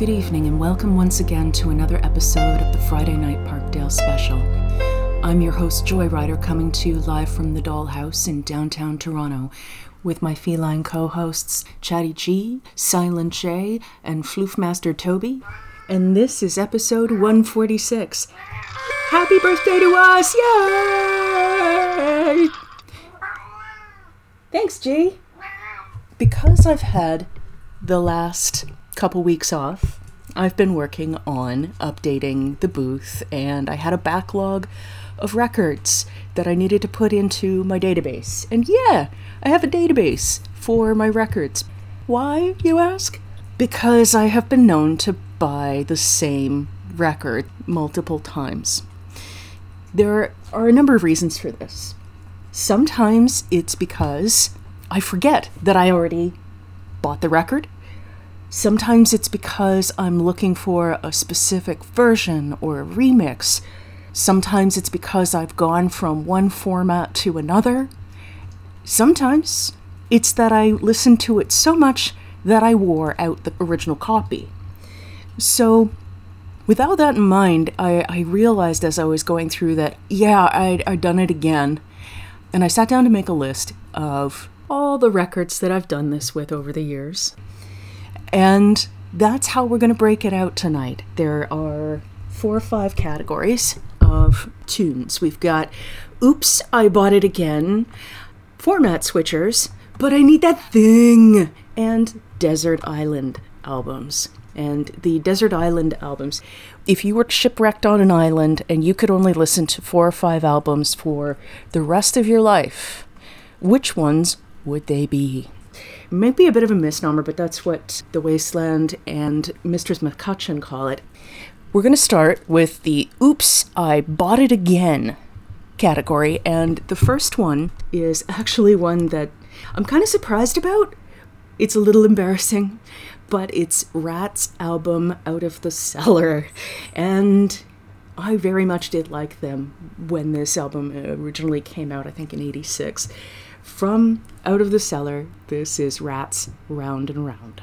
Good evening, and welcome once again to another episode of the Friday Night Parkdale Special. I'm your host, Joyrider, coming to you live from the Dollhouse in downtown Toronto with my feline co hosts, Chatty G, Silent J, and Floofmaster Toby. And this is episode 146. Happy birthday to us! Yay! Thanks, G. Because I've had the last couple weeks off, I've been working on updating the booth, and I had a backlog of records that I needed to put into my database. And yeah, I have a database for my records. Why, you ask? Because I have been known to buy the same record multiple times. There are a number of reasons for this. Sometimes it's because I forget that I already bought the record. Sometimes it's because I'm looking for a specific version or a remix. Sometimes it's because I've gone from one format to another. Sometimes it's that I listened to it so much that I wore out the original copy. So, with all that in mind, I, I realized as I was going through that, yeah, I'd, I'd done it again. And I sat down to make a list of all the records that I've done this with over the years. And that's how we're going to break it out tonight. There are four or five categories of tunes. We've got Oops, I Bought It Again, Format Switchers, But I Need That Thing, and Desert Island albums. And the Desert Island albums, if you were shipwrecked on an island and you could only listen to four or five albums for the rest of your life, which ones would they be? Might be a bit of a misnomer, but that's what The Wasteland and Mistress McCutcheon call it. We're going to start with the Oops, I Bought It Again category, and the first one is actually one that I'm kind of surprised about. It's a little embarrassing, but it's Ratt's album Out of the Cellar, and I very much did like them when this album originally came out, I think in 86. From Out of the Cellar, this is Ratt's Round and Round.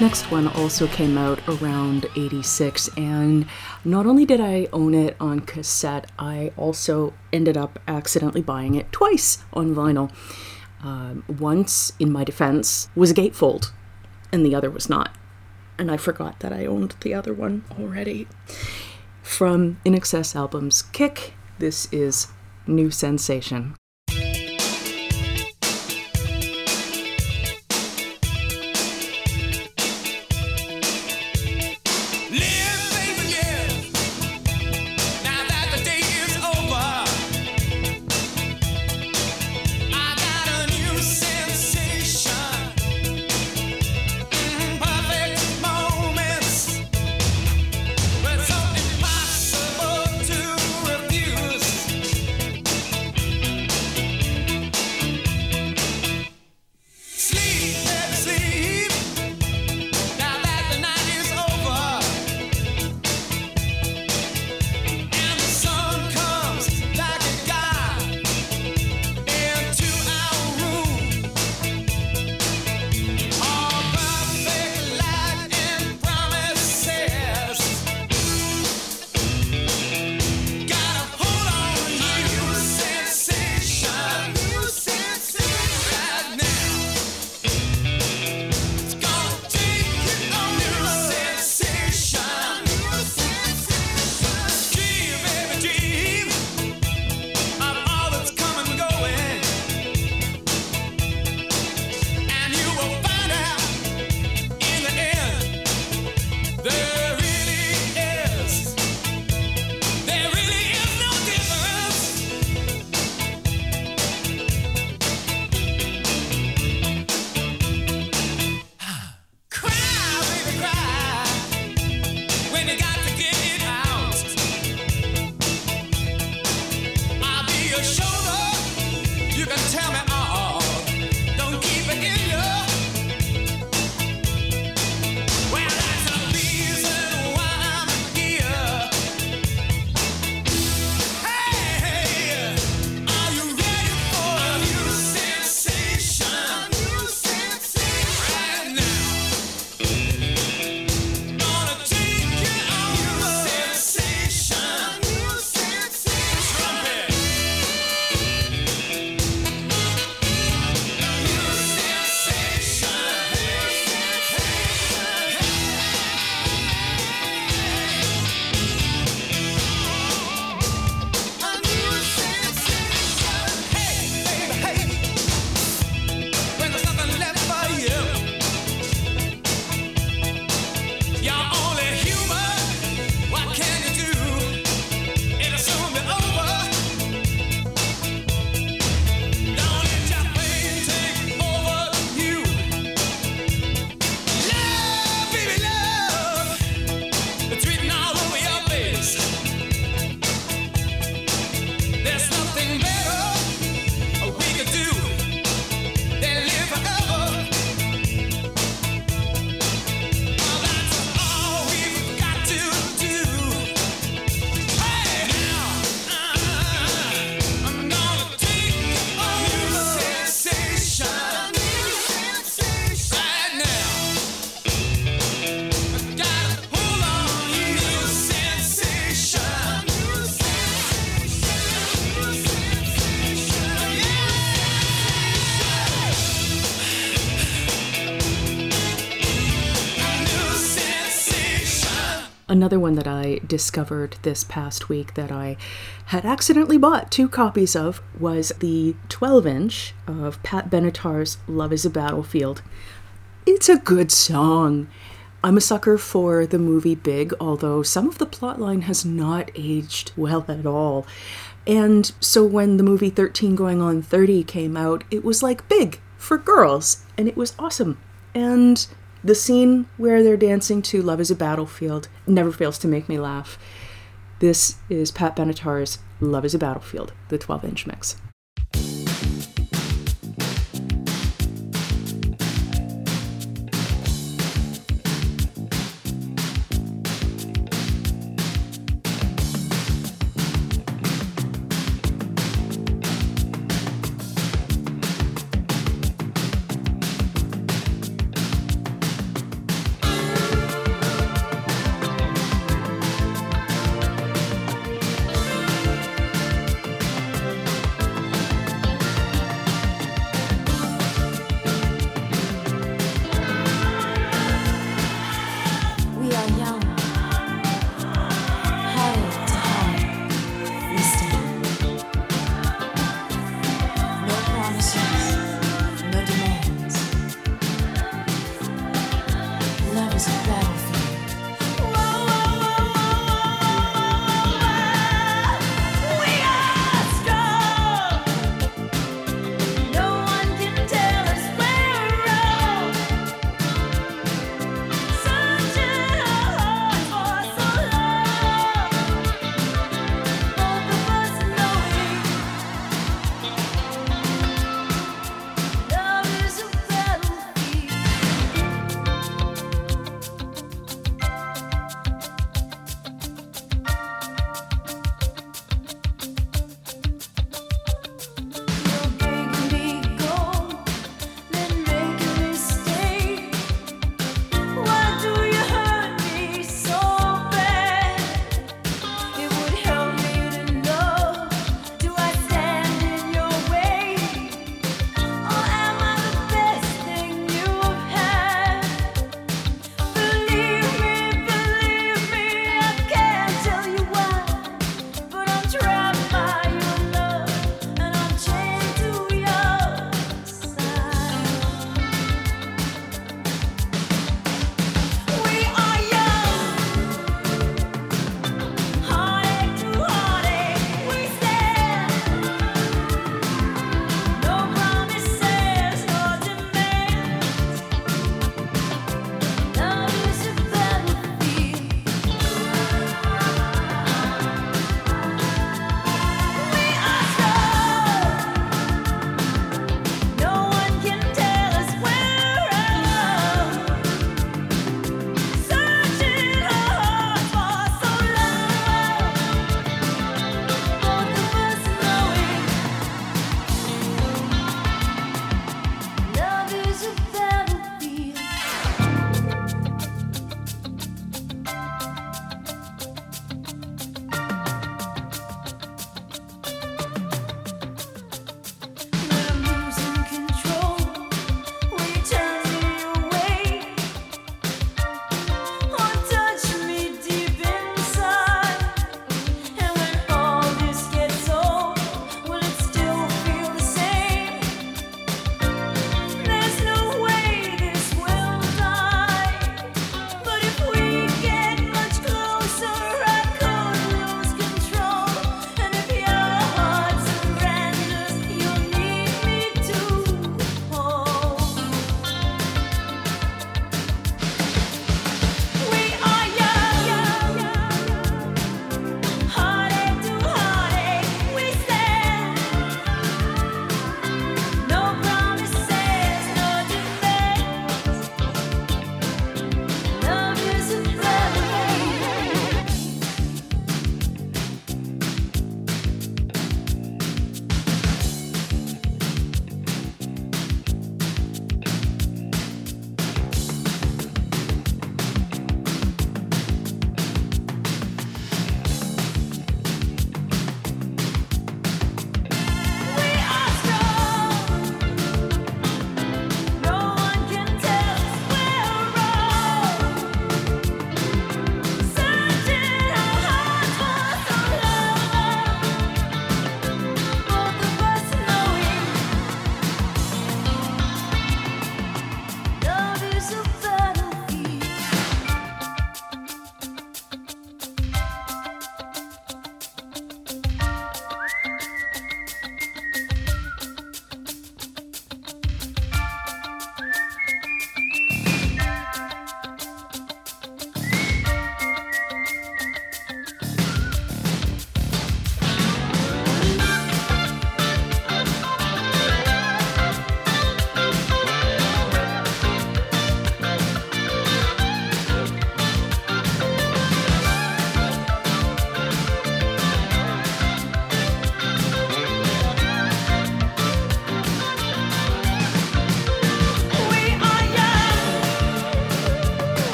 Next one also came out around 86, and not only did I own it on cassette, I also ended up accidentally buying it twice on vinyl. Um, once, in my defense, was a gatefold, and the other was not. And I forgot that I owned the other one already. From INXS Albums Kick, this is New Sensation. Another one that I discovered this past week that I had accidentally bought two copies of was the 12 inch of Pat Benatar's Love is a Battlefield. It's a good song. I'm a sucker for the movie Big, although some of the plotline has not aged well at all. And so when the movie 13 Going on 30 came out, it was like Big for girls, and it was awesome. And the scene where they're dancing to Love is a Battlefield never fails to make me laugh. This is Pat Benatar's Love is a Battlefield, the 12 inch mix.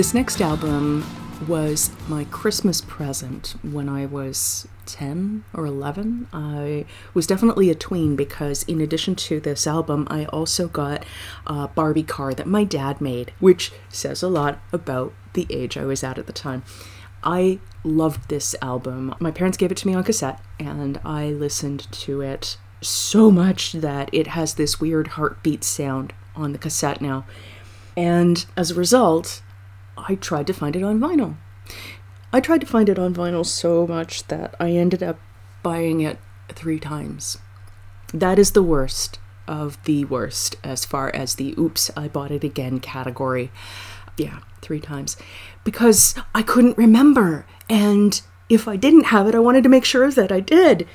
This next album was my Christmas present when I was 10 or 11. I was definitely a tween because, in addition to this album, I also got a Barbie car that my dad made, which says a lot about the age I was at at the time. I loved this album. My parents gave it to me on cassette, and I listened to it so much that it has this weird heartbeat sound on the cassette now. And as a result, I tried to find it on vinyl. I tried to find it on vinyl so much that I ended up buying it three times. That is the worst of the worst as far as the oops, I bought it again category. Yeah, three times. Because I couldn't remember. And if I didn't have it, I wanted to make sure that I did.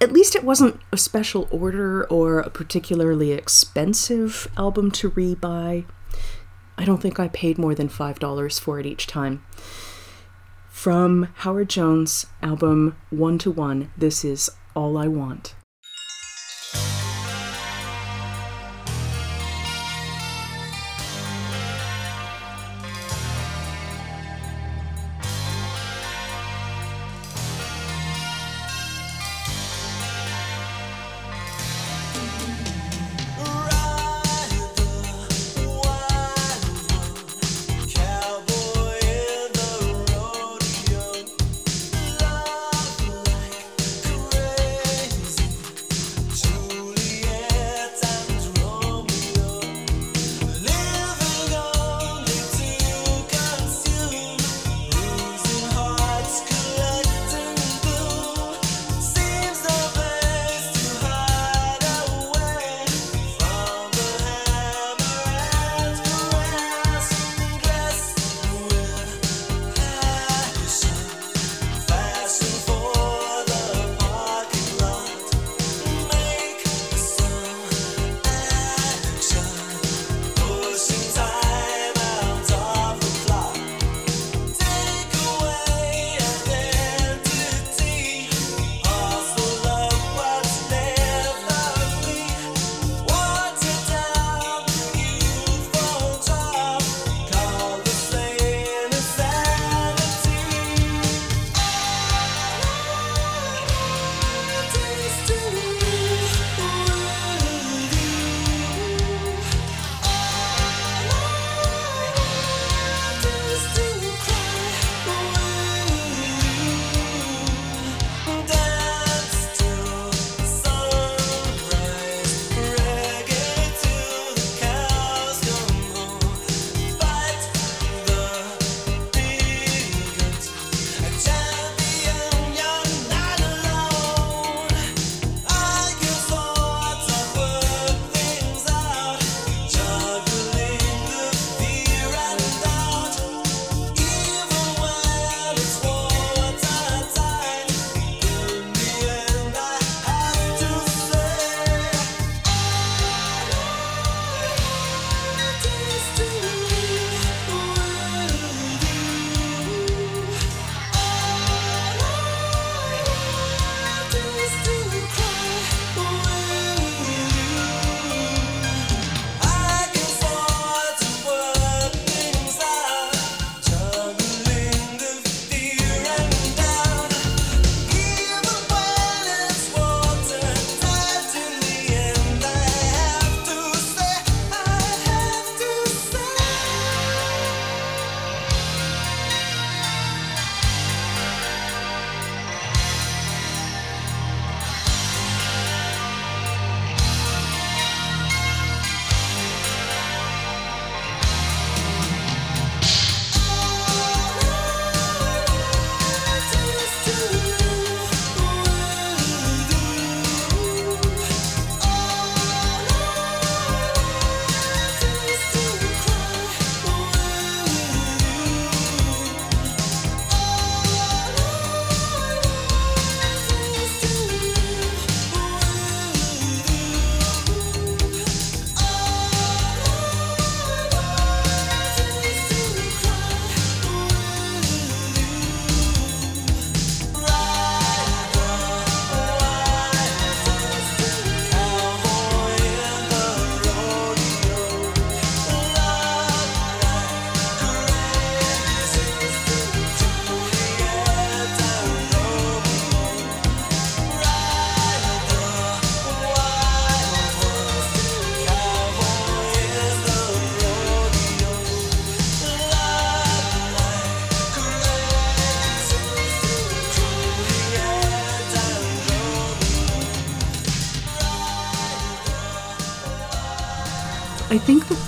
At least it wasn't a special order or a particularly expensive album to rebuy. I don't think I paid more than $5 for it each time. From Howard Jones' album One to One, this is All I Want.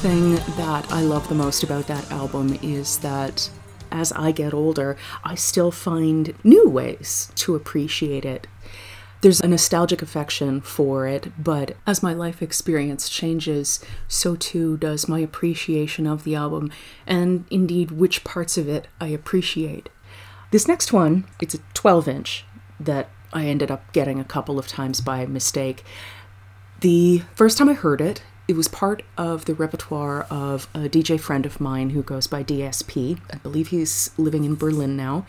Thing that I love the most about that album is that as I get older, I still find new ways to appreciate it. There's a nostalgic affection for it, but as my life experience changes, so too does my appreciation of the album, and indeed which parts of it I appreciate. This next one, it's a 12 inch that I ended up getting a couple of times by mistake. The first time I heard it, it was part of the repertoire of a DJ friend of mine who goes by DSP. I believe he's living in Berlin now.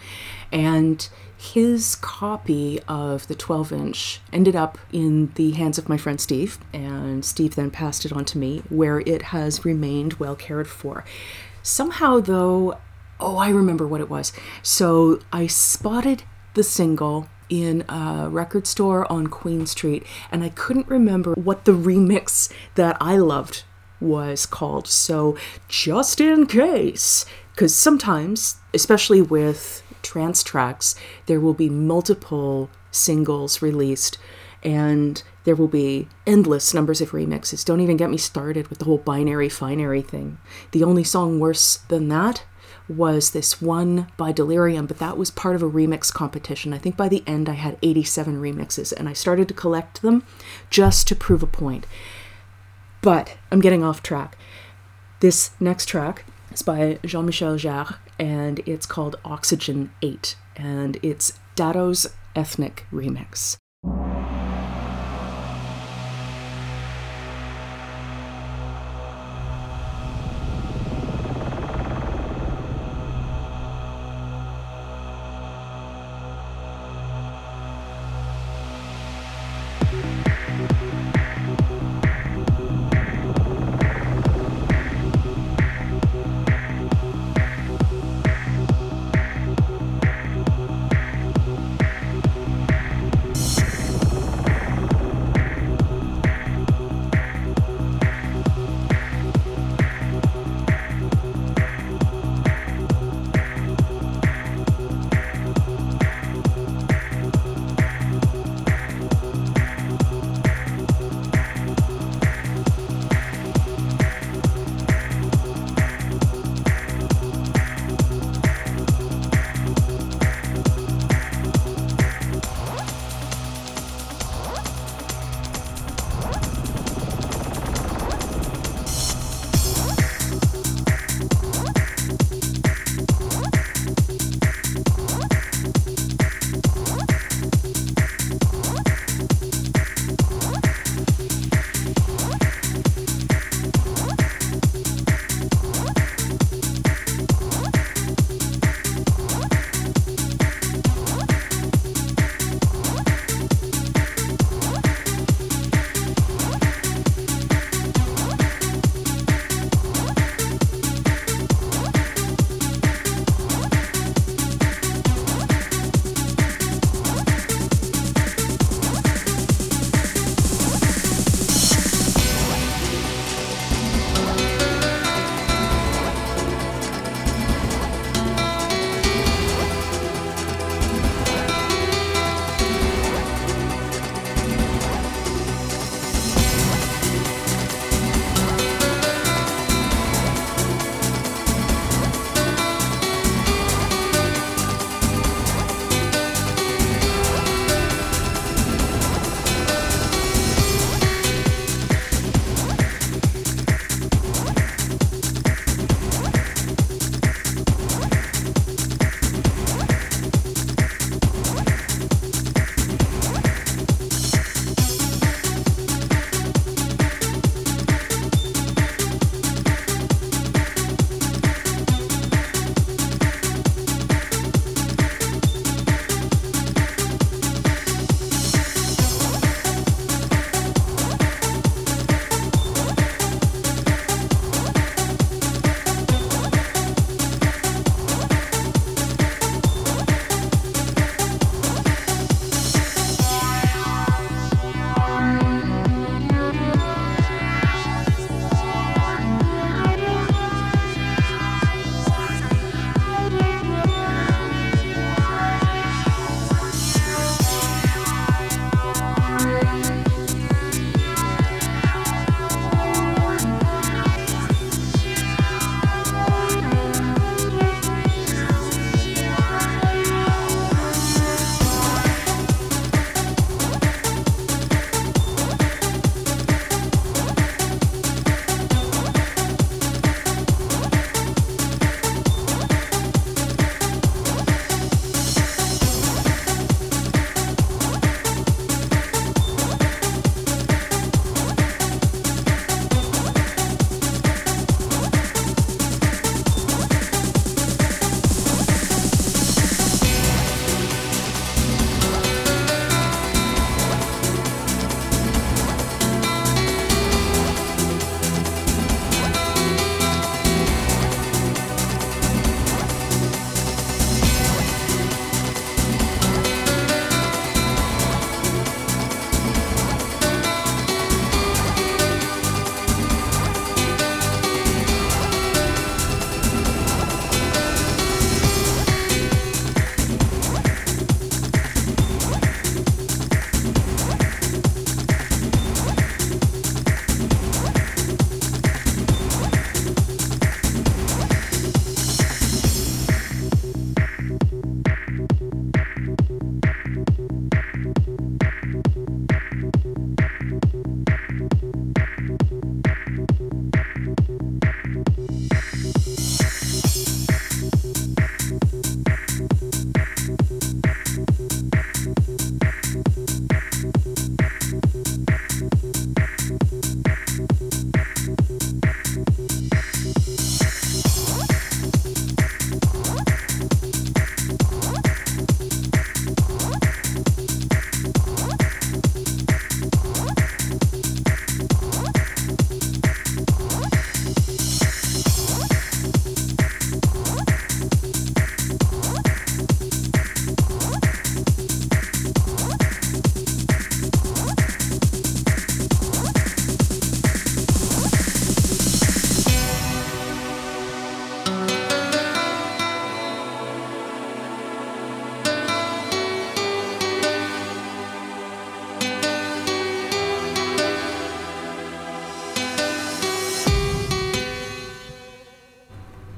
And his copy of the 12 inch ended up in the hands of my friend Steve, and Steve then passed it on to me, where it has remained well cared for. Somehow, though, oh, I remember what it was. So I spotted the single in a record store on Queen Street, and I couldn't remember what the remix that I loved was called. So, just in case, because sometimes, especially with trance tracks, there will be multiple singles released and there will be endless numbers of remixes. Don't even get me started with the whole binary finary thing. The only song worse than that was this one by Delerium, but that was part of a remix competition. I think by the end I had 87 remixes and I started to collect them just to prove a point. But I'm getting off track. This next track is by Jean Michel Jarre and it's called Oxygene 8 and it's Dado's ethnic remix.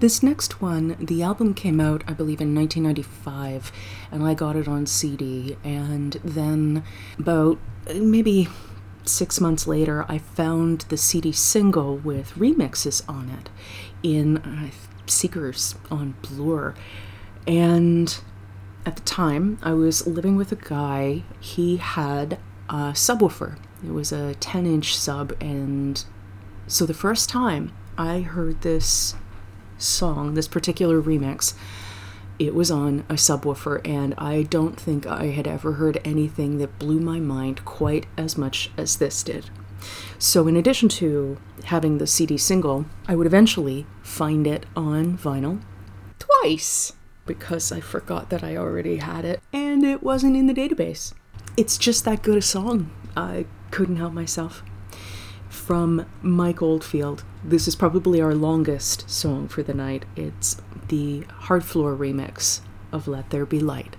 This next one, the album came out, I believe, in 1995, and I got it on CD. And then, about maybe six months later, I found the CD single with remixes on it in uh, Seekers on Bloor. And at the time, I was living with a guy. He had a subwoofer. It was a 10 inch sub, and so the first time I heard this song, this particular remix, it was on a subwoofer, and I don't think I had ever heard anything that blew my mind quite as much as this did. So, in addition to having the CD single, I would eventually find it on vinyl twice because I forgot that I already had it and it wasn't in the database. It's just that good a song. I couldn't help myself. From Mike Oldfield, this is probably our longest song for the night. It's the Hardfloor remix of Let There Be Light.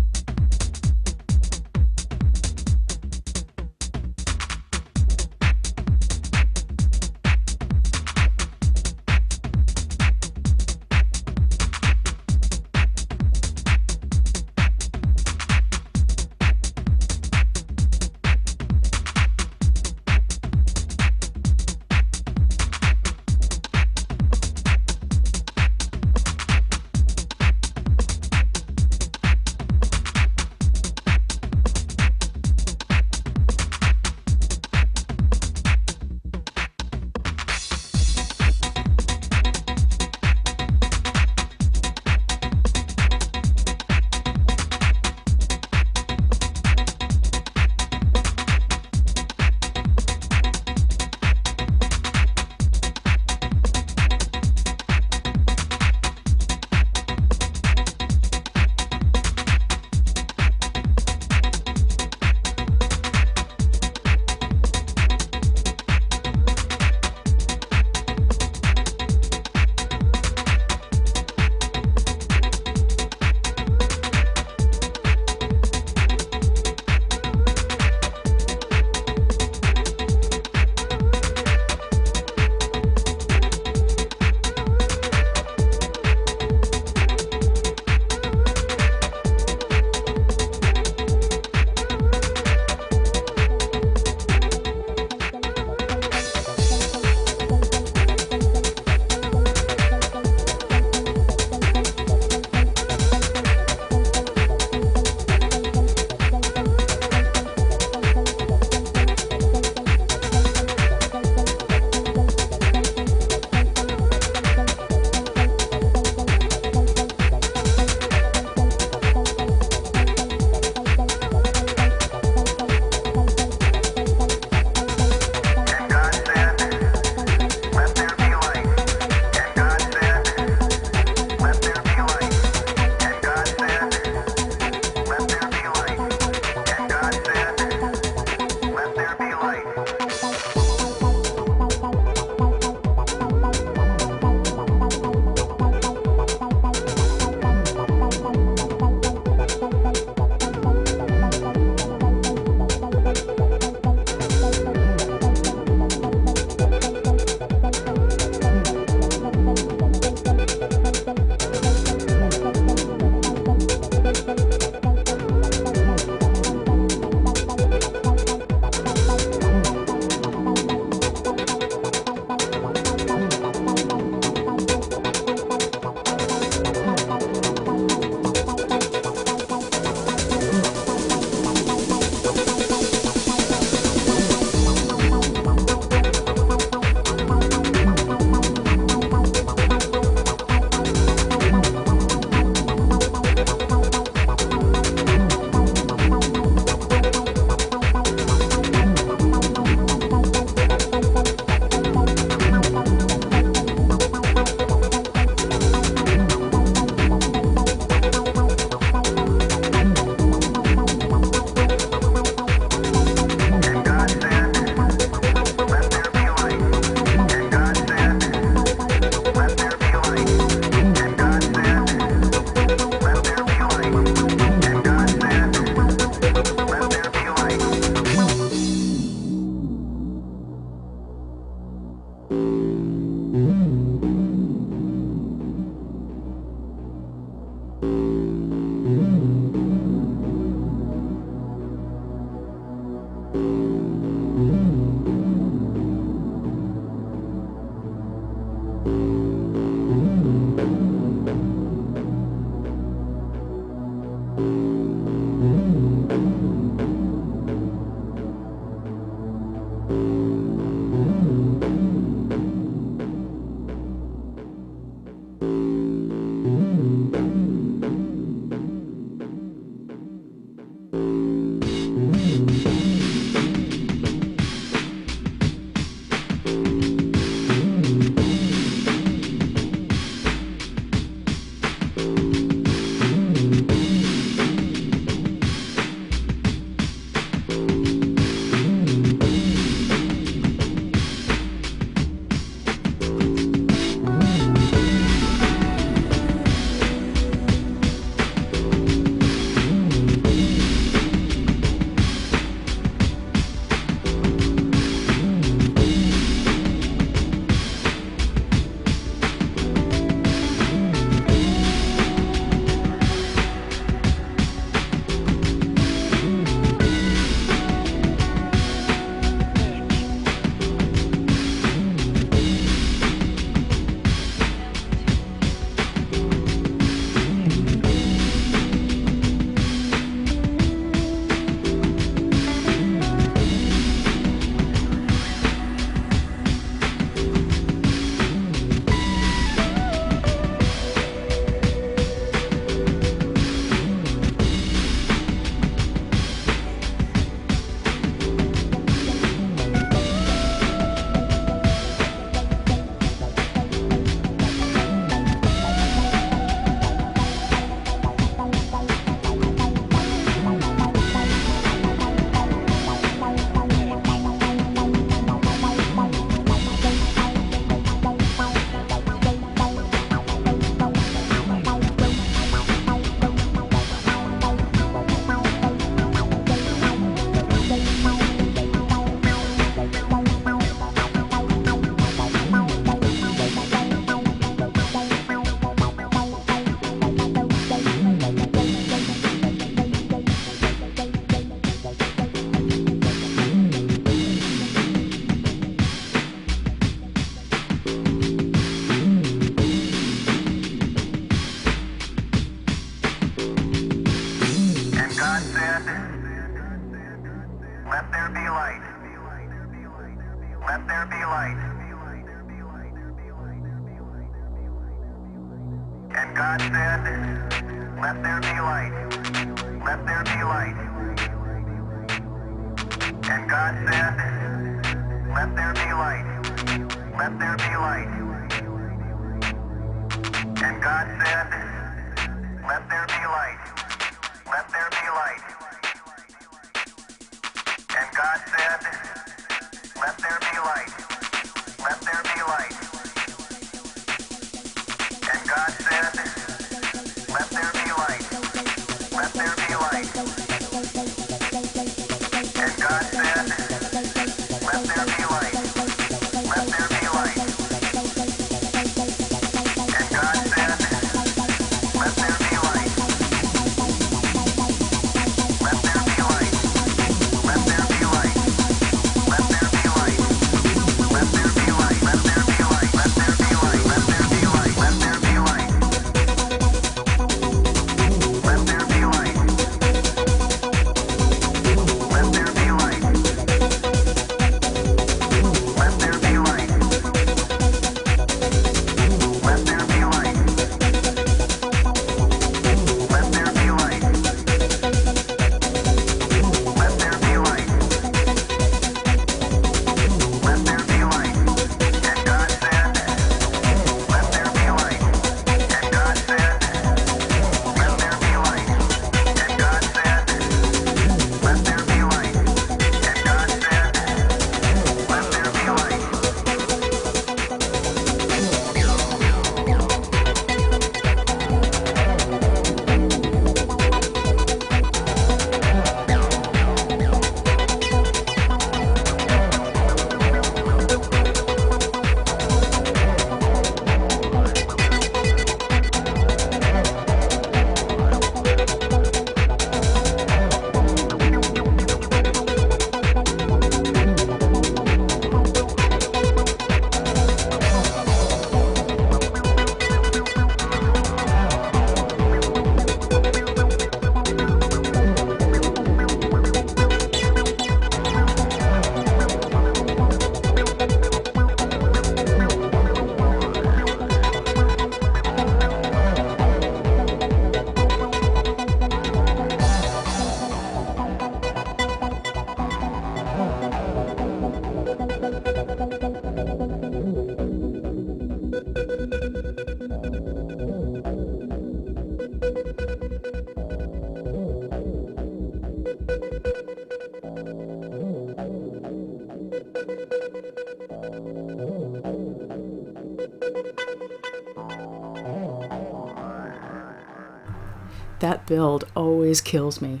Build always kills me.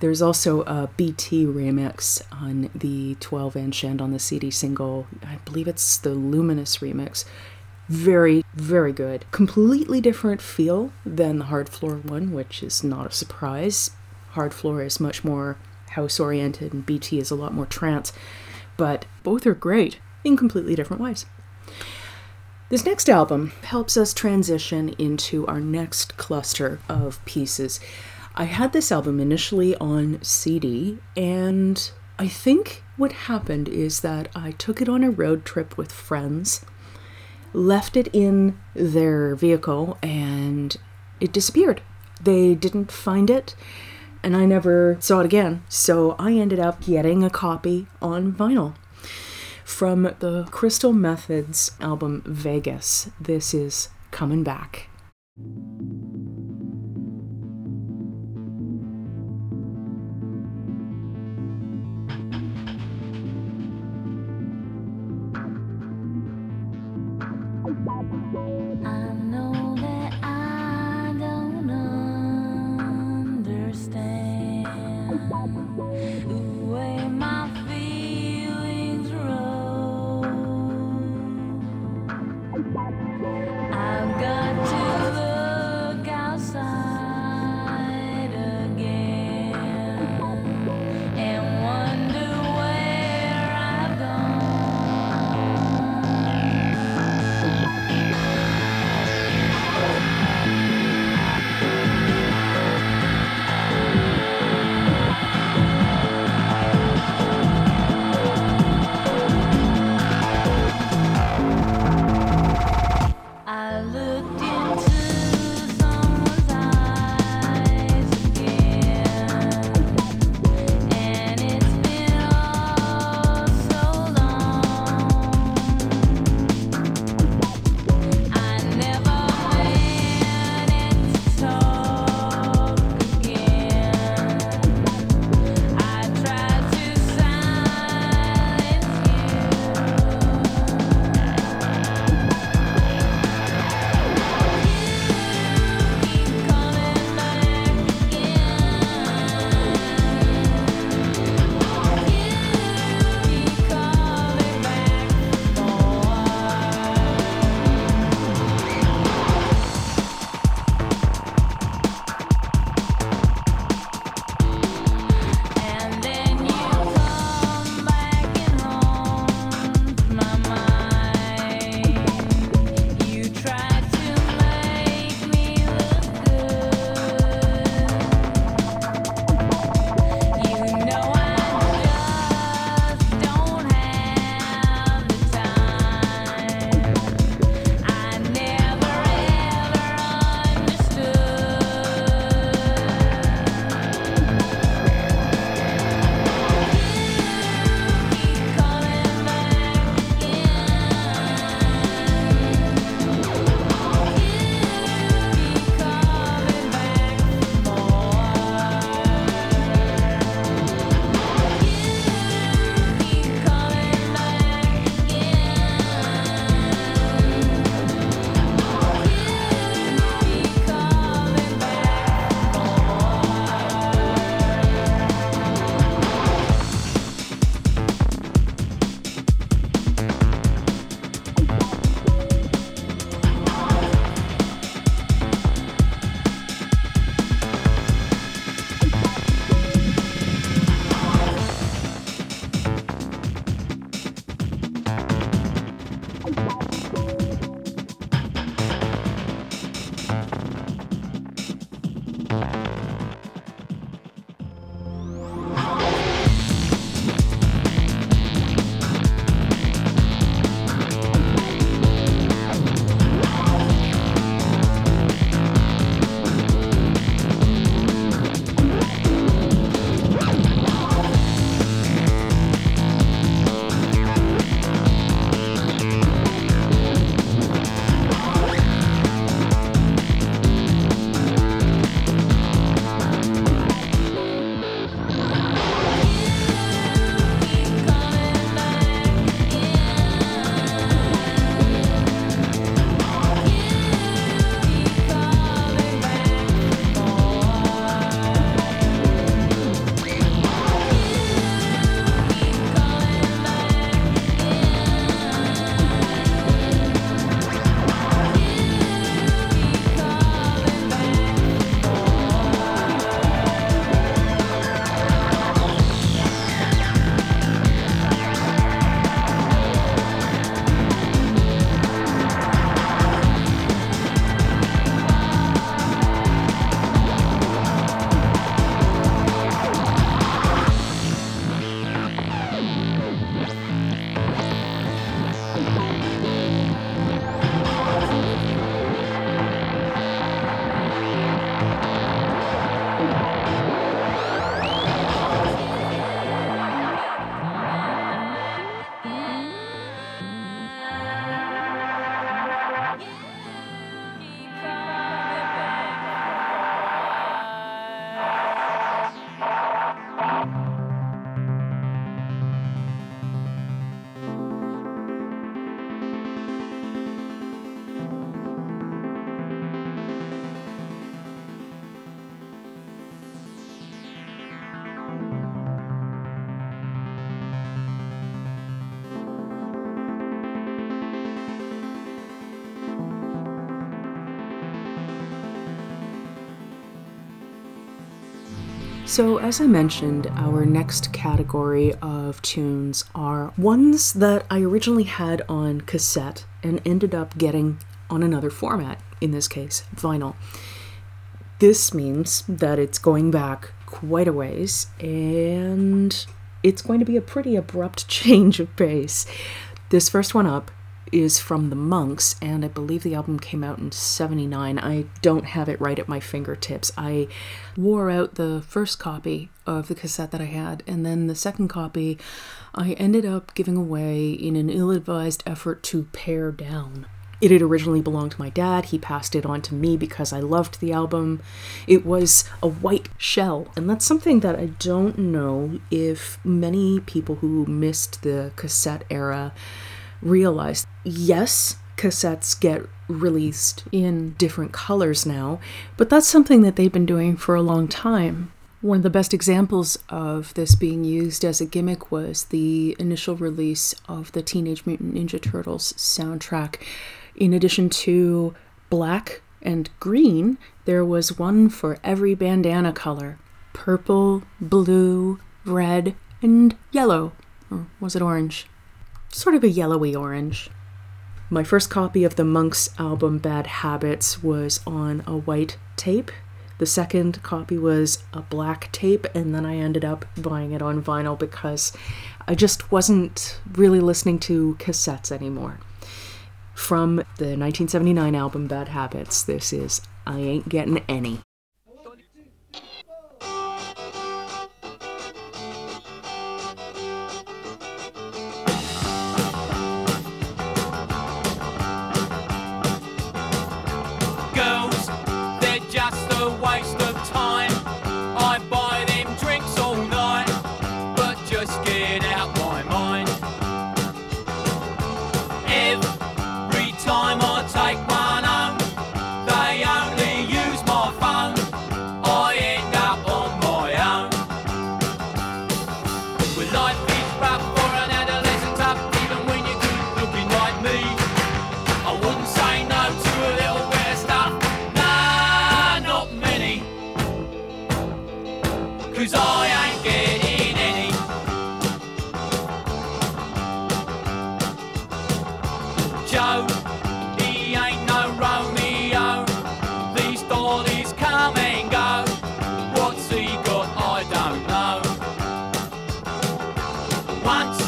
There's also a BT remix on the 12 inch and on the CD single. I believe it's the Luminous remix. Very, very good. Completely different feel than the Hardfloor one, which is not a surprise. Hardfloor is much more house oriented and BT is a lot more trance. But both are great in completely different ways. This next album helps us transition into our next cluster of pieces. I had this album initially on CD, and I think what happened is that I took it on a road trip with friends, left it in their vehicle, and it disappeared. They didn't find it, and I never saw it again. So I ended up getting a copy on vinyl from the Crystal Method's album Vegas. This is Coming Back. So, as I mentioned, our next category of tunes are ones that I originally had on cassette and ended up getting on another format, in this case, vinyl. This means that it's going back quite a ways and it's going to be a pretty abrupt change of pace. This first one up is from the Monks, and I believe the album came out in 79. I don't have it right at my fingertips. I wore out the first copy of the cassette that I had, and then the second copy I ended up giving away in an ill advised effort to pare down. It had originally belonged to my dad. He passed it on to me because I loved the album. It was a white shell, and that's something that I don't know if many people who missed the cassette era realized. Yes, cassettes get released in different colors now, but that's something that they've been doing for a long time. One of the best examples of this being used as a gimmick was the initial release of the Teenage Mutant Ninja Turtles soundtrack. In addition to black and green, there was one for every bandana color purple, blue, red, and yellow. Or was it orange? Sort of a yellowy orange. My first copy of the Monks album Bad Habits was on a white tape. The second copy was a black tape, and then I ended up buying it on vinyl because I just wasn't really listening to cassettes anymore. From the 1979 album Bad Habits, this is I Ain't Getting Any. Once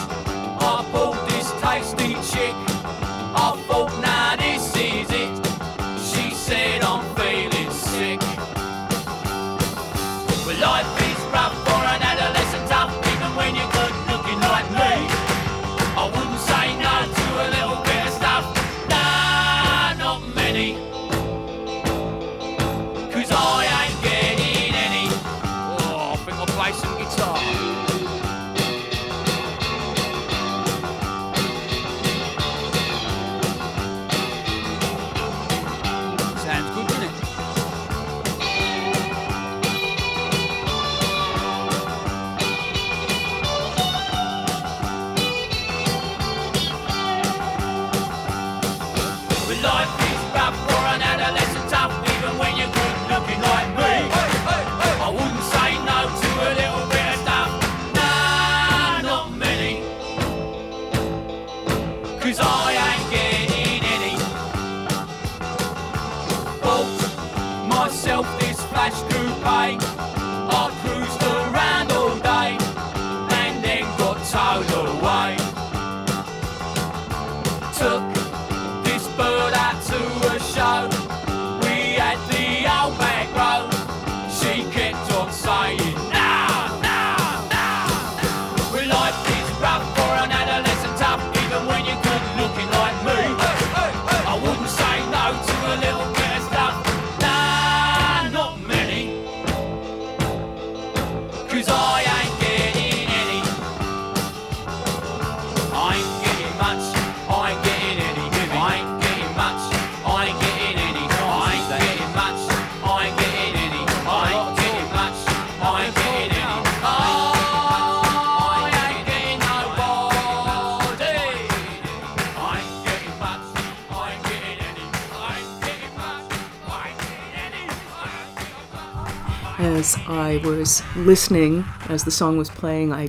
listening, as the song was playing, I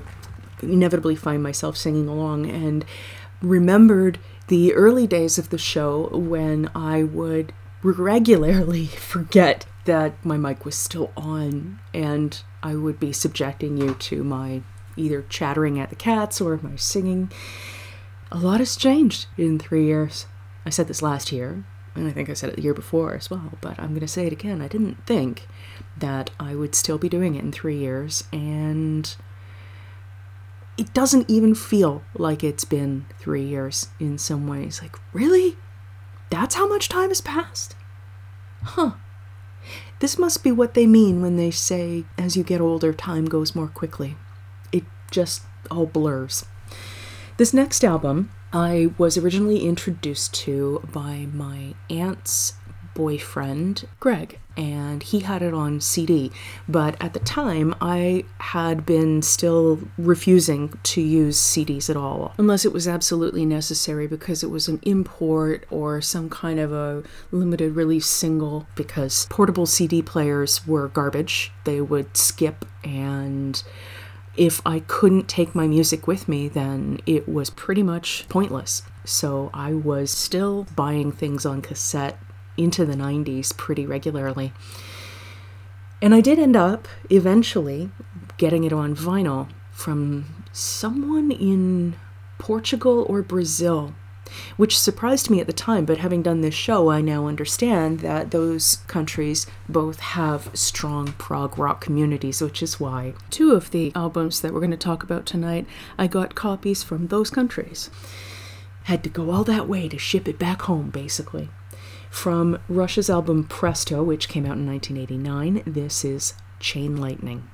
inevitably find myself singing along and remembered the early days of the show when I would regularly forget that my mic was still on and I would be subjecting you to my either chattering at the cats or my singing. A lot has changed in three years. I said this last year, and I think I said it the year before as well, but I'm going to say it again. I didn't think that I would still be doing it in three years, and it doesn't even feel like it's been three years in some ways. Like, really? That's how much time has passed? Huh. This must be what they mean when they say, as you get older, time goes more quickly. It just all blurs. This next album I was originally introduced to by my aunt's boyfriend, Greg, and he had it on CD. But at the time, I had been still refusing to use CDs at all, unless it was absolutely necessary because it was an import or some kind of a limited release single, because portable CD players were garbage. They would skip and if I couldn't take my music with me, then it was pretty much pointless. So I was still buying things on cassette into the 90s pretty regularly. And I did end up eventually getting it on vinyl from someone in Portugal or Brazil, which surprised me at the time. But having done this show, I now understand that those countries both have strong prog rock communities, which is why two of the albums that we're going to talk about tonight, I got copies from those countries. Had to go all that way to ship it back home, basically. From Rush's album Presto, which came out in 1989, this is Chain Lightning.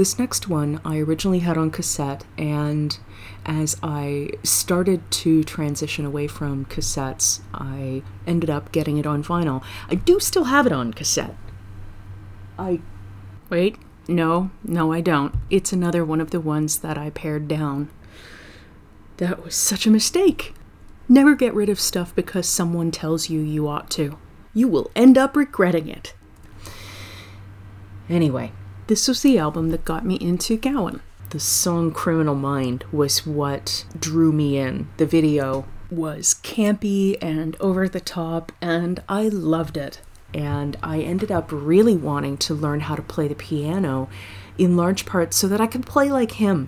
This next one I originally had on cassette, and as I started to transition away from cassettes, I ended up getting it on vinyl. I do still have it on cassette. I. Wait, no, no, I don't. It's another one of the ones that I pared down. That was such a mistake. Never get rid of stuff because someone tells you you ought to. You will end up regretting it. Anyway, this was the album that got me into Gowan. The song Criminal Mind was what drew me in. The video was campy and over the top, and I loved it. And I ended up really wanting to learn how to play the piano in large part so that I could play like him.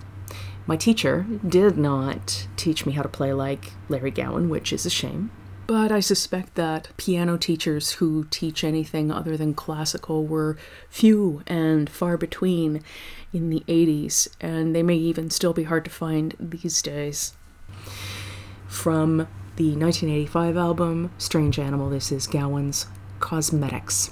My teacher did not teach me how to play like Larry Gowan, which is a shame. But I suspect that piano teachers who teach anything other than classical were few and far between in the 80s, and they may even still be hard to find these days. From the 1985 album Strange Animal, this is Gowan's Cosmetics.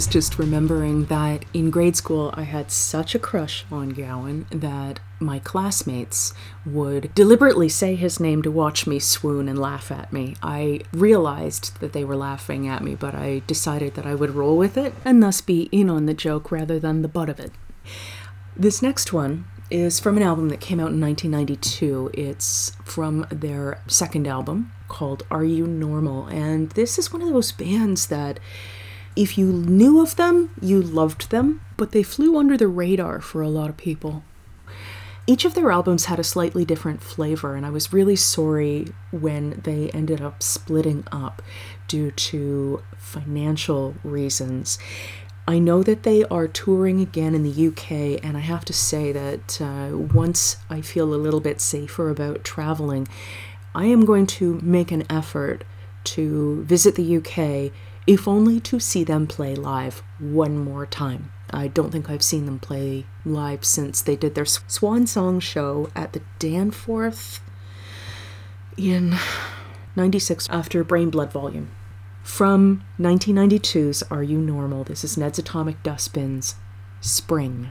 Was just remembering that in grade school I had such a crush on Gowan that my classmates would deliberately say his name to watch me swoon and laugh at me. I realized that they were laughing at me, but I decided that I would roll with it and thus be in on the joke rather than the butt of it. This next one is from an album that came out in 1992. It's from their second album called Are You Normal? And this is one of those bands that, if you knew of them, you loved them, but they flew under the radar for a lot of people. Each of their albums had a slightly different flavor, and I was really sorry when they ended up splitting up due to financial reasons. I know that they are touring again in the UK, and I have to say that uh, once I feel a little bit safer about traveling, I am going to make an effort to visit the UK, if only to see them play live one more time. I don't think I've seen them play live since they did their Swan Song show at the Danforth in 96 after Brain Blood Volume. From 1992's Are You Normal? This is Ned's Atomic Dustbins, Spring.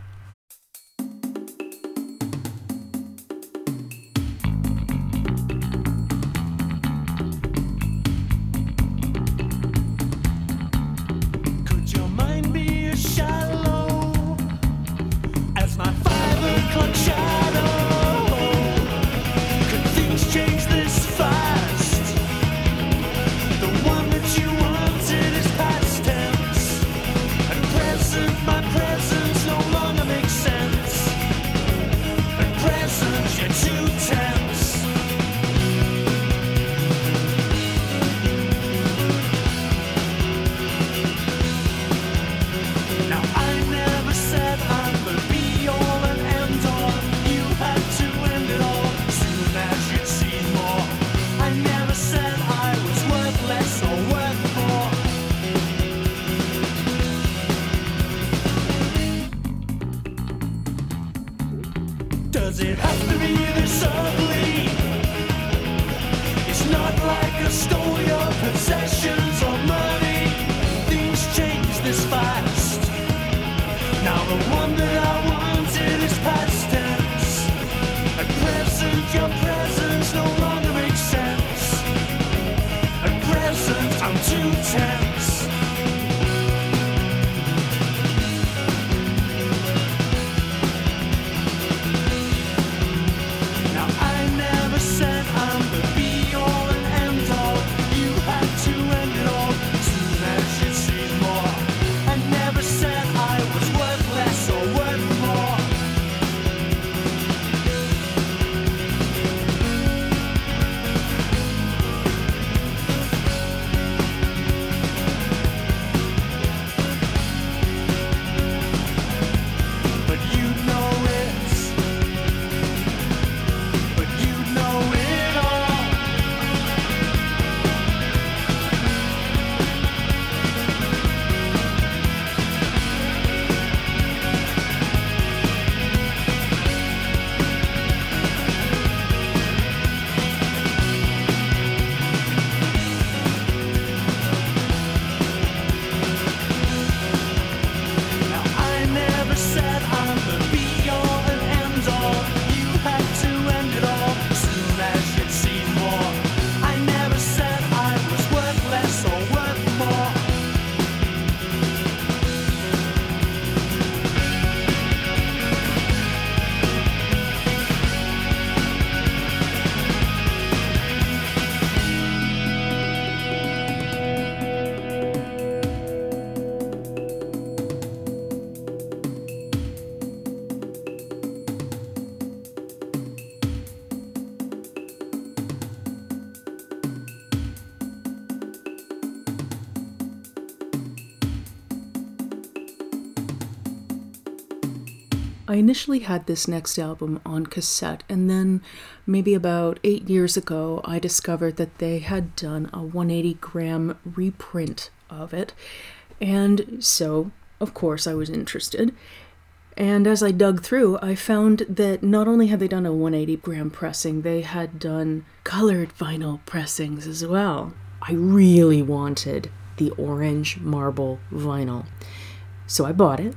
I initially had this next album on cassette, and then maybe about eight years ago, I discovered that they had done a 180 gram reprint of it. And so, of course, I was interested. And as I dug through, I found that not only had they done a 180 gram pressing, they had done colored vinyl pressings as well. I really wanted the orange marble vinyl. So I bought it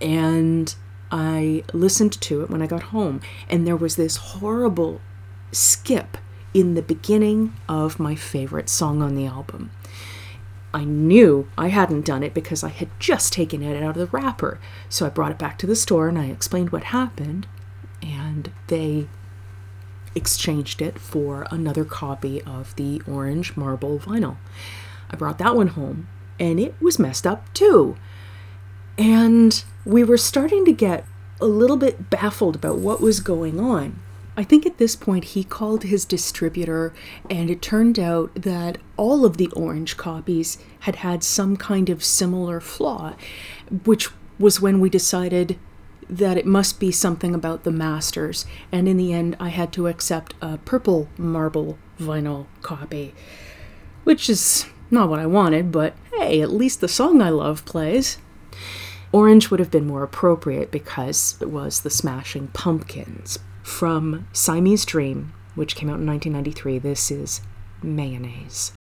and I listened to it when I got home, and there was this horrible skip in the beginning of my favorite song on the album. I knew I hadn't done it because I had just taken it out of the wrapper. So I brought it back to the store and I explained what happened, and they exchanged it for another copy of the orange marble vinyl. I brought that one home and it was messed up too. And we were starting to get a little bit baffled about what was going on. I think at this point he called his distributor, and it turned out that all of the orange copies had had some kind of similar flaw, which was when we decided that it must be something about the masters. And in the end, I had to accept a purple marble vinyl copy, which is not what I wanted, but hey, at least the song I love plays. Orange would have been more appropriate because it was the Smashing Pumpkins. From Siamese Dream, which came out in 1993, this is Mayonaise.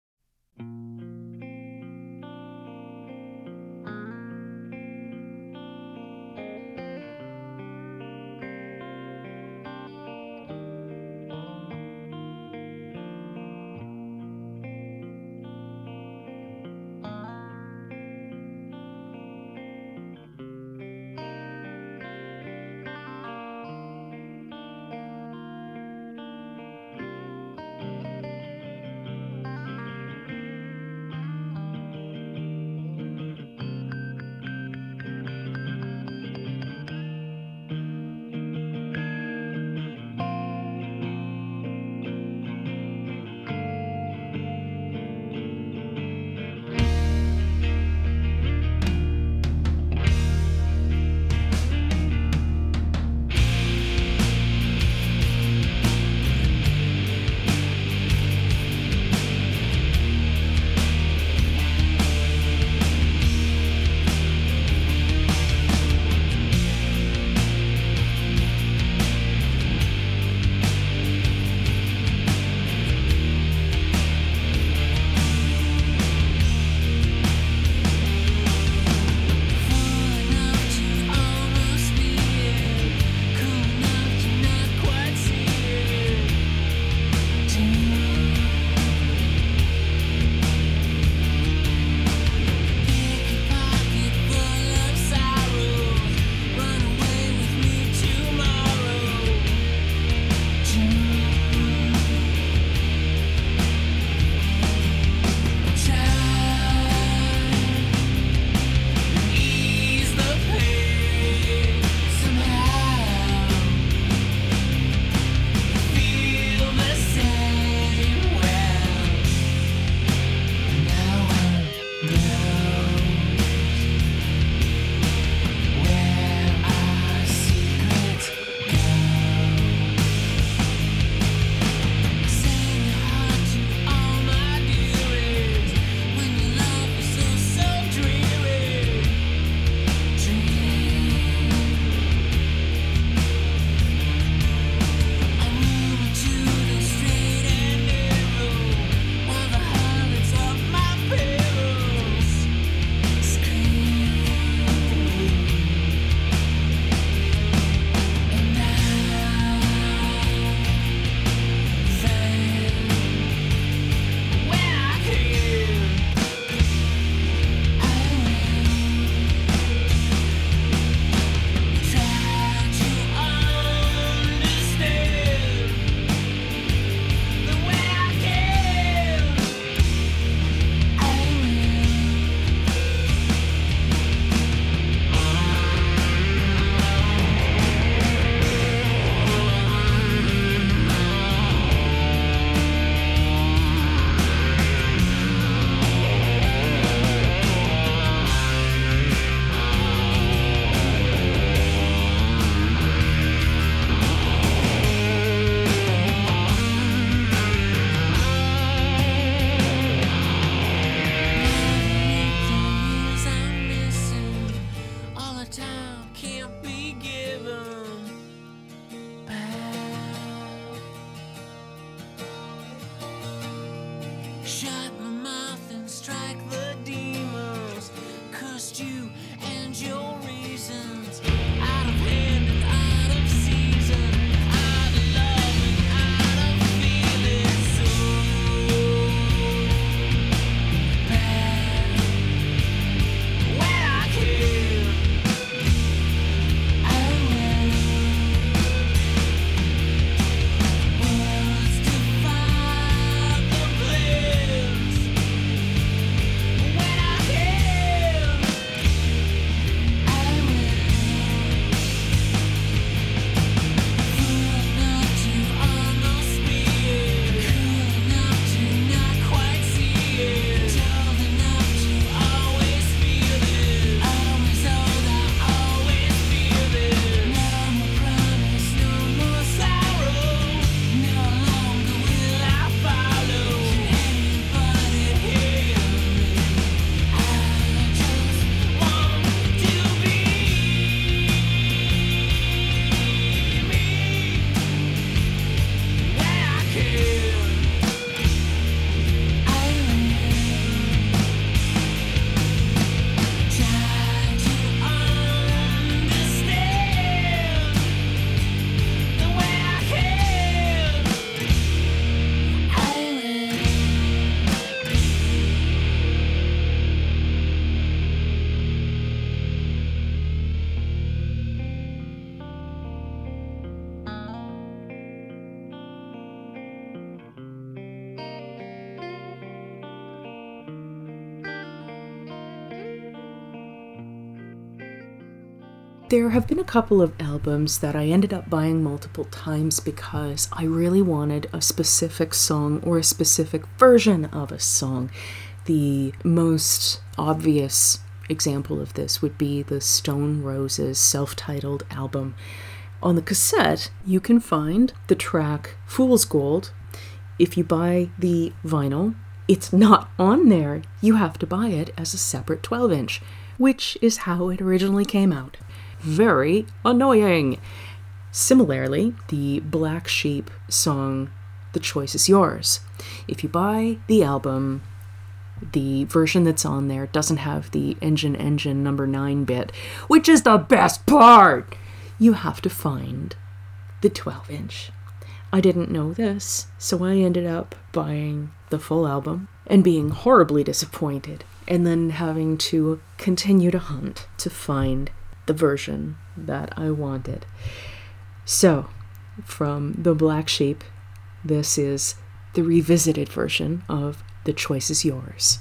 There have been a couple of albums that I ended up buying multiple times because I really wanted a specific song or a specific version of a song. The most obvious example of this would be the Stone Roses self titled album. On the cassette, you can find the track Fool's Gold. If you buy the vinyl, it's not on there. You have to buy it as a separate 12 inch, which is how it originally came out very annoying. Similarly, the Black Sheep song, The Choice Is Yours. If you buy the album, the version that's on there doesn't have the engine engine number 9 bit, which is the best part. You have to find the 12 inch. I didn't know this, so I ended up buying the full album and being horribly disappointed, and then having to continue to hunt to find the version that I wanted. So, from The Black Sheep, this is the revisited version of The Choice is Yours.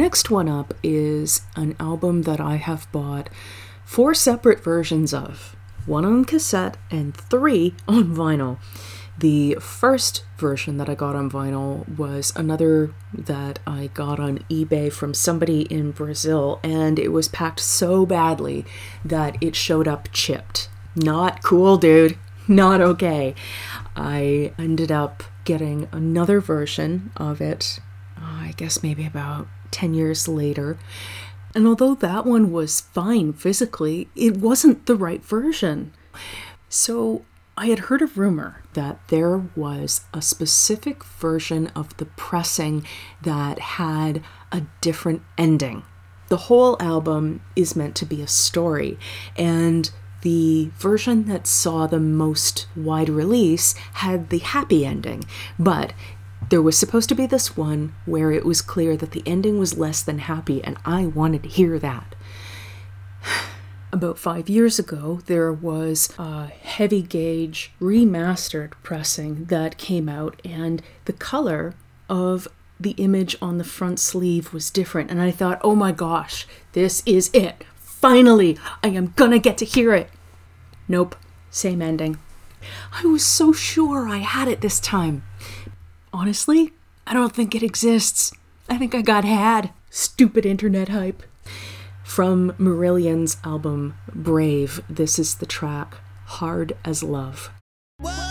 Next one up is an album that I have bought four separate versions of one on cassette and three on vinyl. The first version that I got on vinyl was another that I got on eBay from somebody in Brazil, and it was packed so badly that it showed up chipped. Not cool, dude. Not okay. I ended up getting another version of it, uh, I guess maybe about 10 years later. And although that one was fine physically, it wasn't the right version. So I had heard a rumor that there was a specific version of the pressing that had a different ending. The whole album is meant to be a story, and the version that saw the most wide release had the happy ending, but there was supposed to be this one where it was clear that the ending was less than happy, and I wanted to hear that. About five years ago, there was a heavy gauge remastered pressing that came out, and the color of the image on the front sleeve was different. And I thought, oh my gosh, this is it. Finally, I am gonna get to hear it. Nope, same ending. I was so sure I had it this time. Honestly, I don't think it exists. I think I got had. Stupid internet hype. From Marillion's album Brave, this is the track Hard as Love. Well,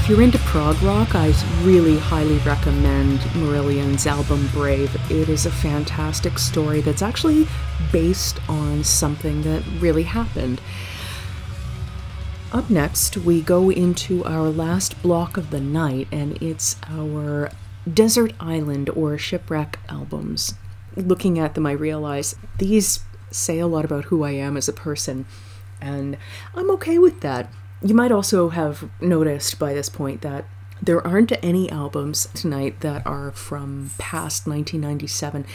If you're into prog rock, I really highly recommend Marillion's album Brave. It is a fantastic story that's actually based on something that really happened. Up next, we go into our last block of the night, and it's our Desert Island or Shipwreck albums. Looking at them, I realize these say a lot about who I am as a person, and I'm okay with that. You might also have noticed by this point that there aren't any albums tonight that are from past 1997,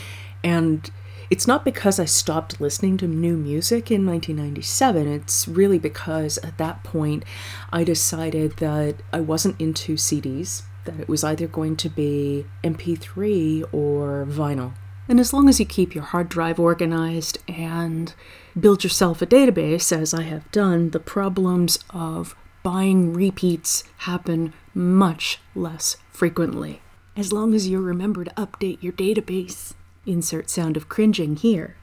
and it's not because I stopped listening to new music in 1997. It's really because at that point I decided that I wasn't into CDs, that it was either going to be MP3 or vinyl. And as long as you keep your hard drive organized and build yourself a database, as I have done, the problems of buying repeats happen much less frequently. As long as you remember to update your database. Insert sound of cringing here.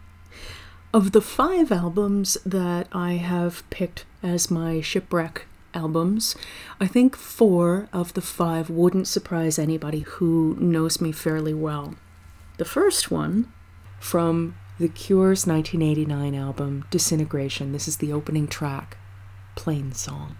Of the five albums that I have picked as my shipwreck albums, I think four of the five wouldn't surprise anybody who knows me fairly well. The first one, from The Cure's 1989 album, Disintegration, this is the opening track, Plainsong.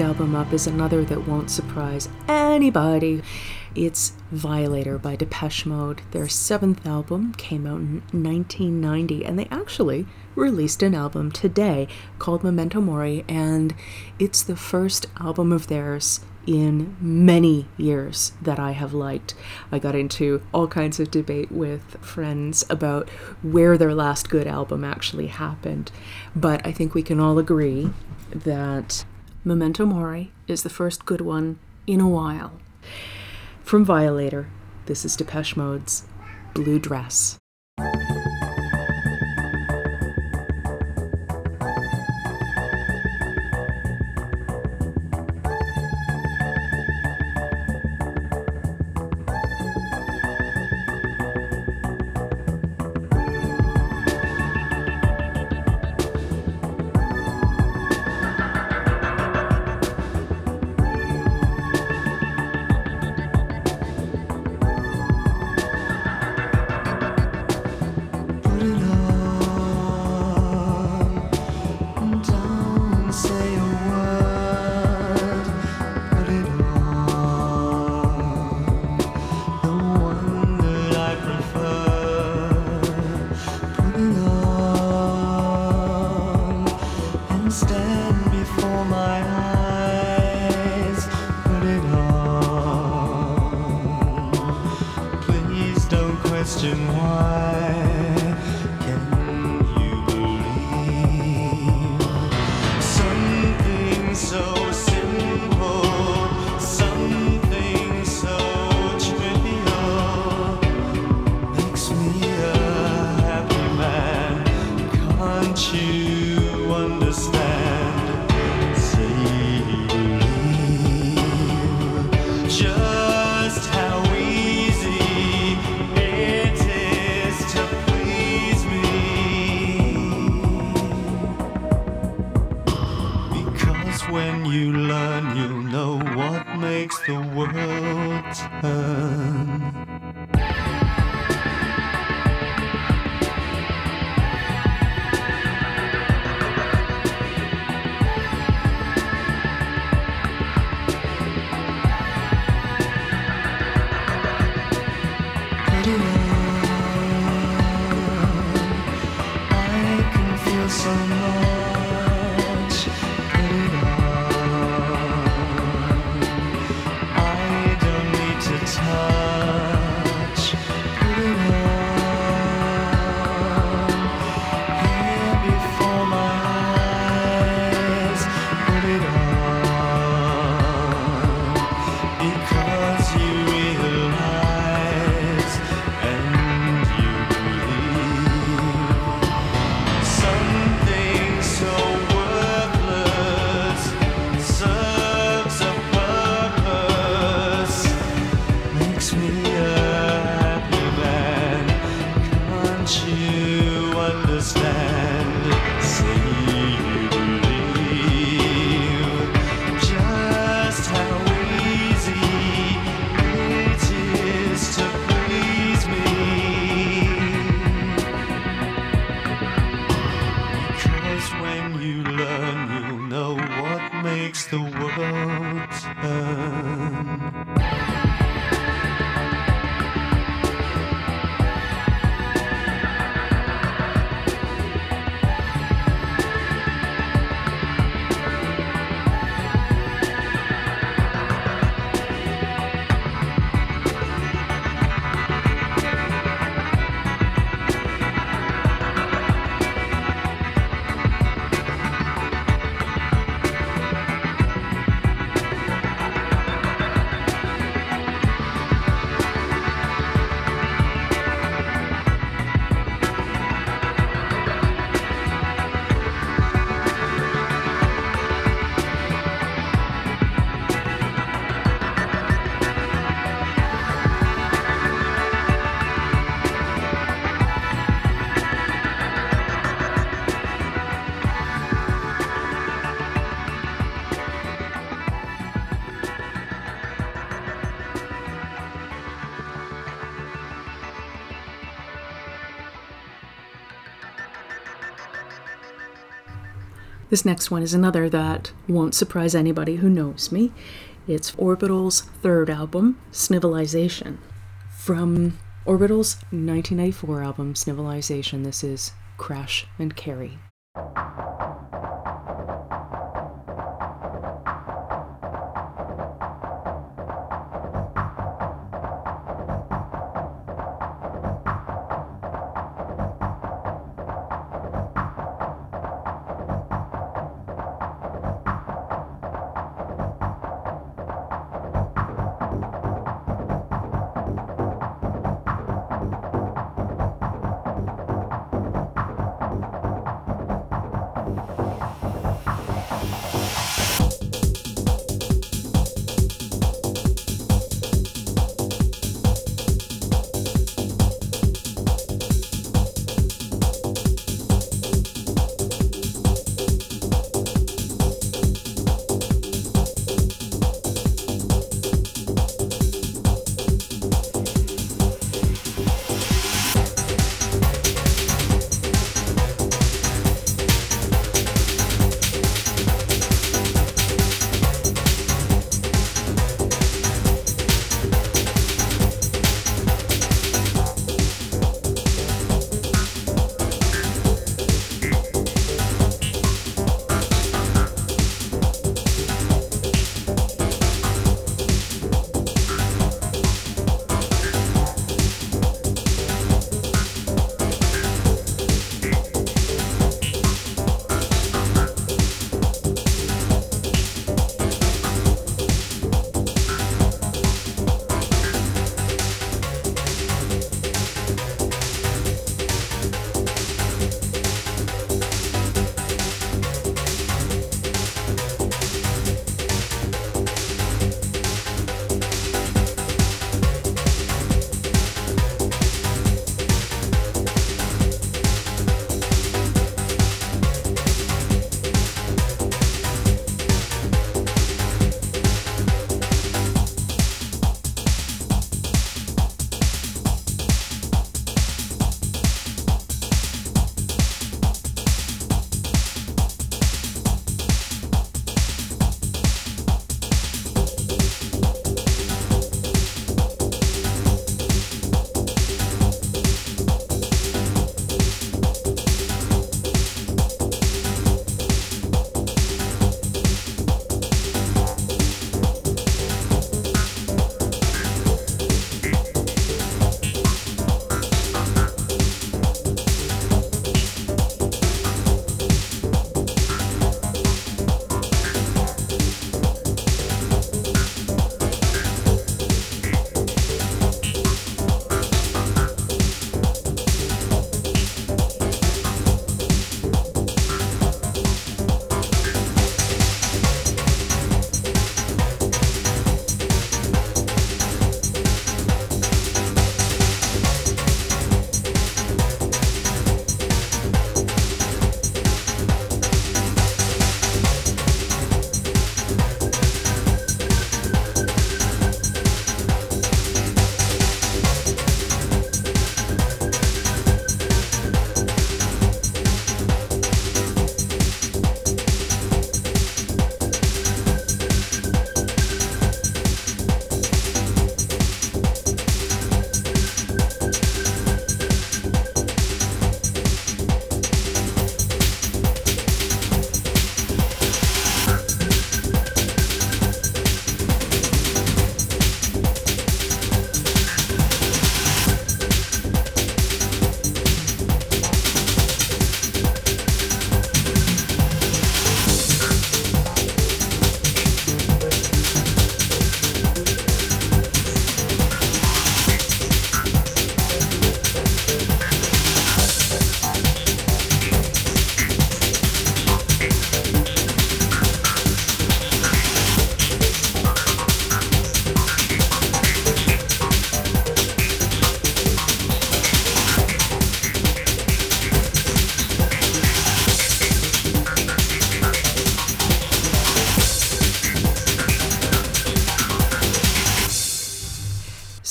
Album up is another that won't surprise anybody. It's Violator by Depeche Mode. Their seventh album came out in 1990, and they actually released an album today called Memento Mori, and it's the first album of theirs in many years that I have liked. I got into all kinds of debate with friends about where their last good album actually happened, but I think we can all agree that Memento Mori is the first good one in a while. From Violator, this is Depeche Mode's Blue Dress. This next one is another that won't surprise anybody who knows me. It's Orbital's third album, Snivilisation. From Orbital's 1994 album, Snivilisation, this is Crash and Carry.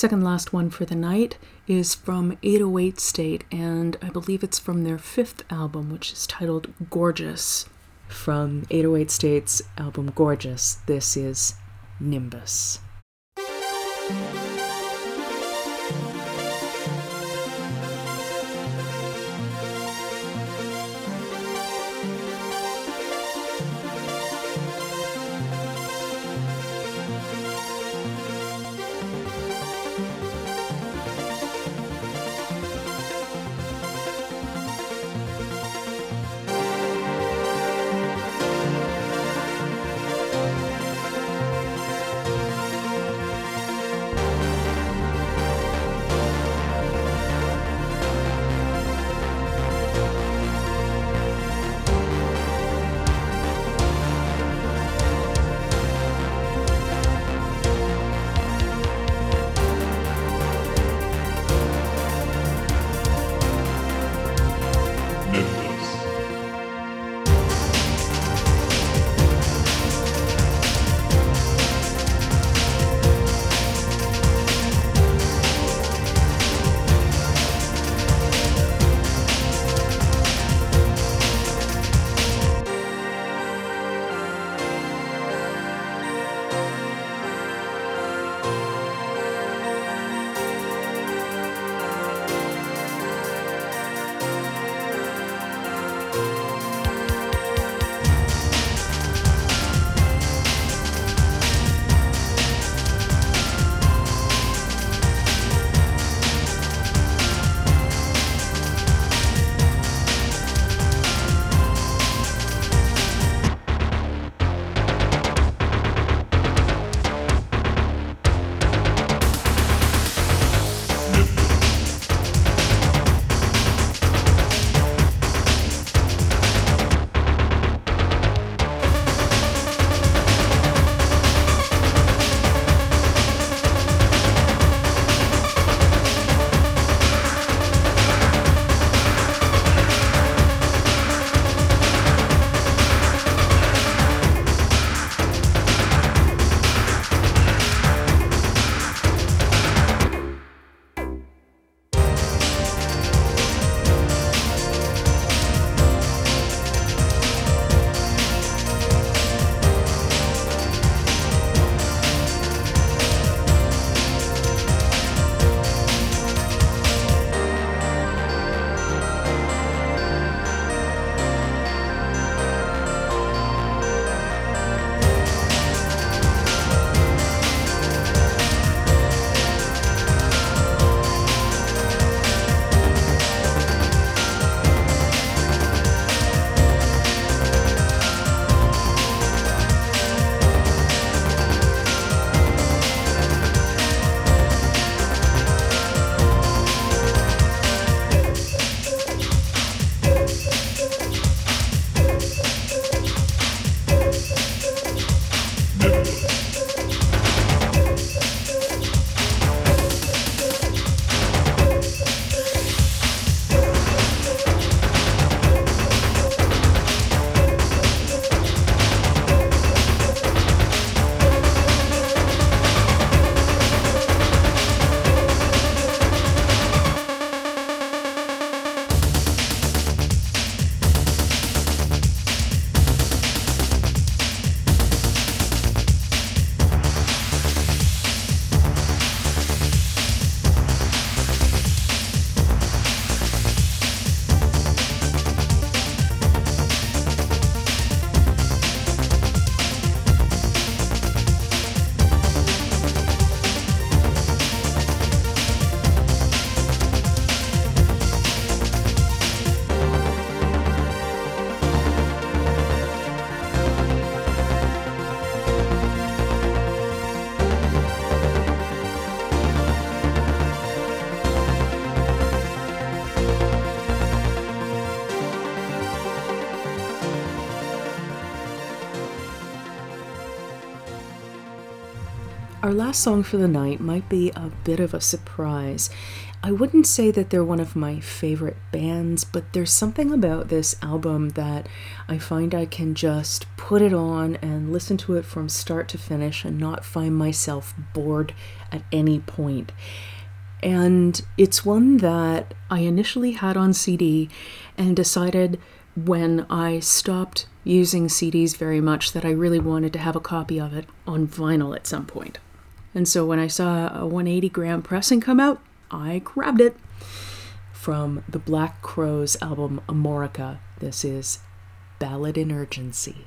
Second last one for the night is from 808 State, and I believe it's from their fifth album, which is titled Gorgeous. From 808 States album Gorgeous, this is Nimbus. Our last song for the night might be a bit of a surprise. I wouldn't say that they're one of my favorite bands, but there's something about this album that I find I can just put it on and listen to it from start to finish and not find myself bored at any point. And it's one that I initially had on CD and decided when I stopped using CDs very much that I really wanted to have a copy of it on vinyl at some point. And so when I saw a 180 gram pressing come out, I grabbed it from the Black Crowes album Amorica. This is Ballad in Urgency.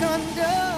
misconduct.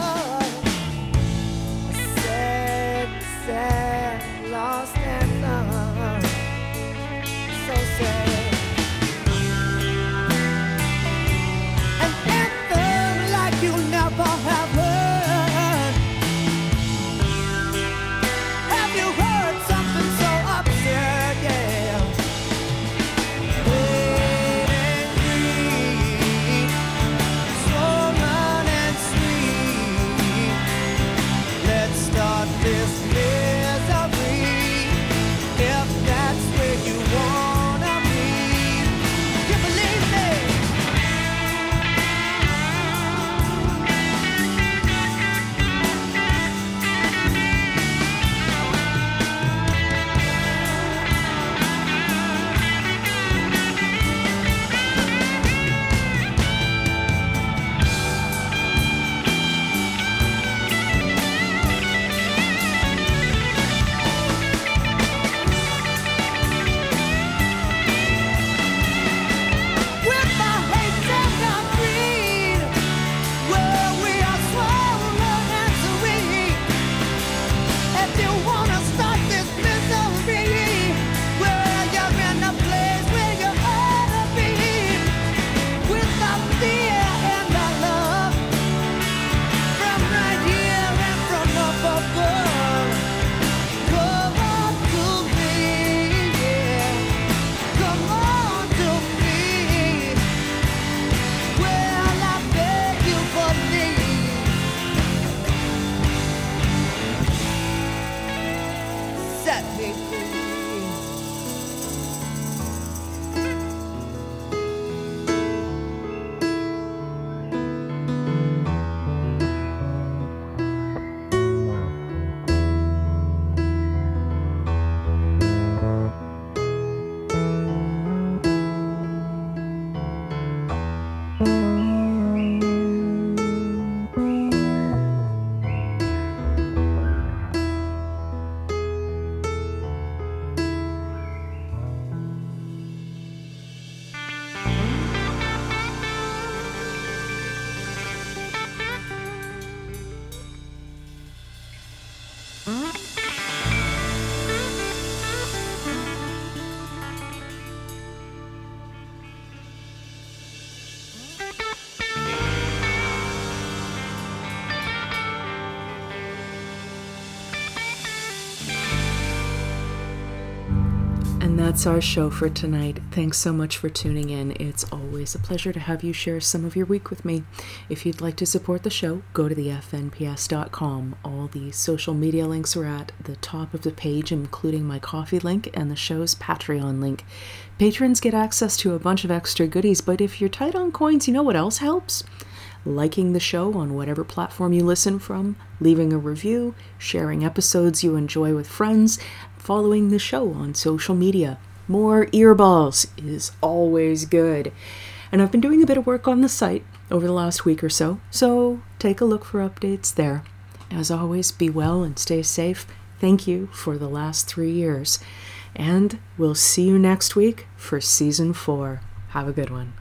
That's our show for tonight. Thanks so much for tuning in. It's always a pleasure to have you share some of your week with me. If you'd like to support the show, go to the fnps.com. All the social media links are at the top of the page, including my coffee link and the show's Patreon link. Patrons get access to a bunch of extra goodies, but if you're tight on coins, you know what else helps? liking the show on whatever platform you listen from, leaving a review, sharing episodes you enjoy with friends, following the show on social media. More earballs is always good. And I've been doing a bit of work on the site over the last week or so, so take a look for updates there. As always, be well and stay safe. Thank you for the last three years. And we'll see you next week for season four. Have a good one.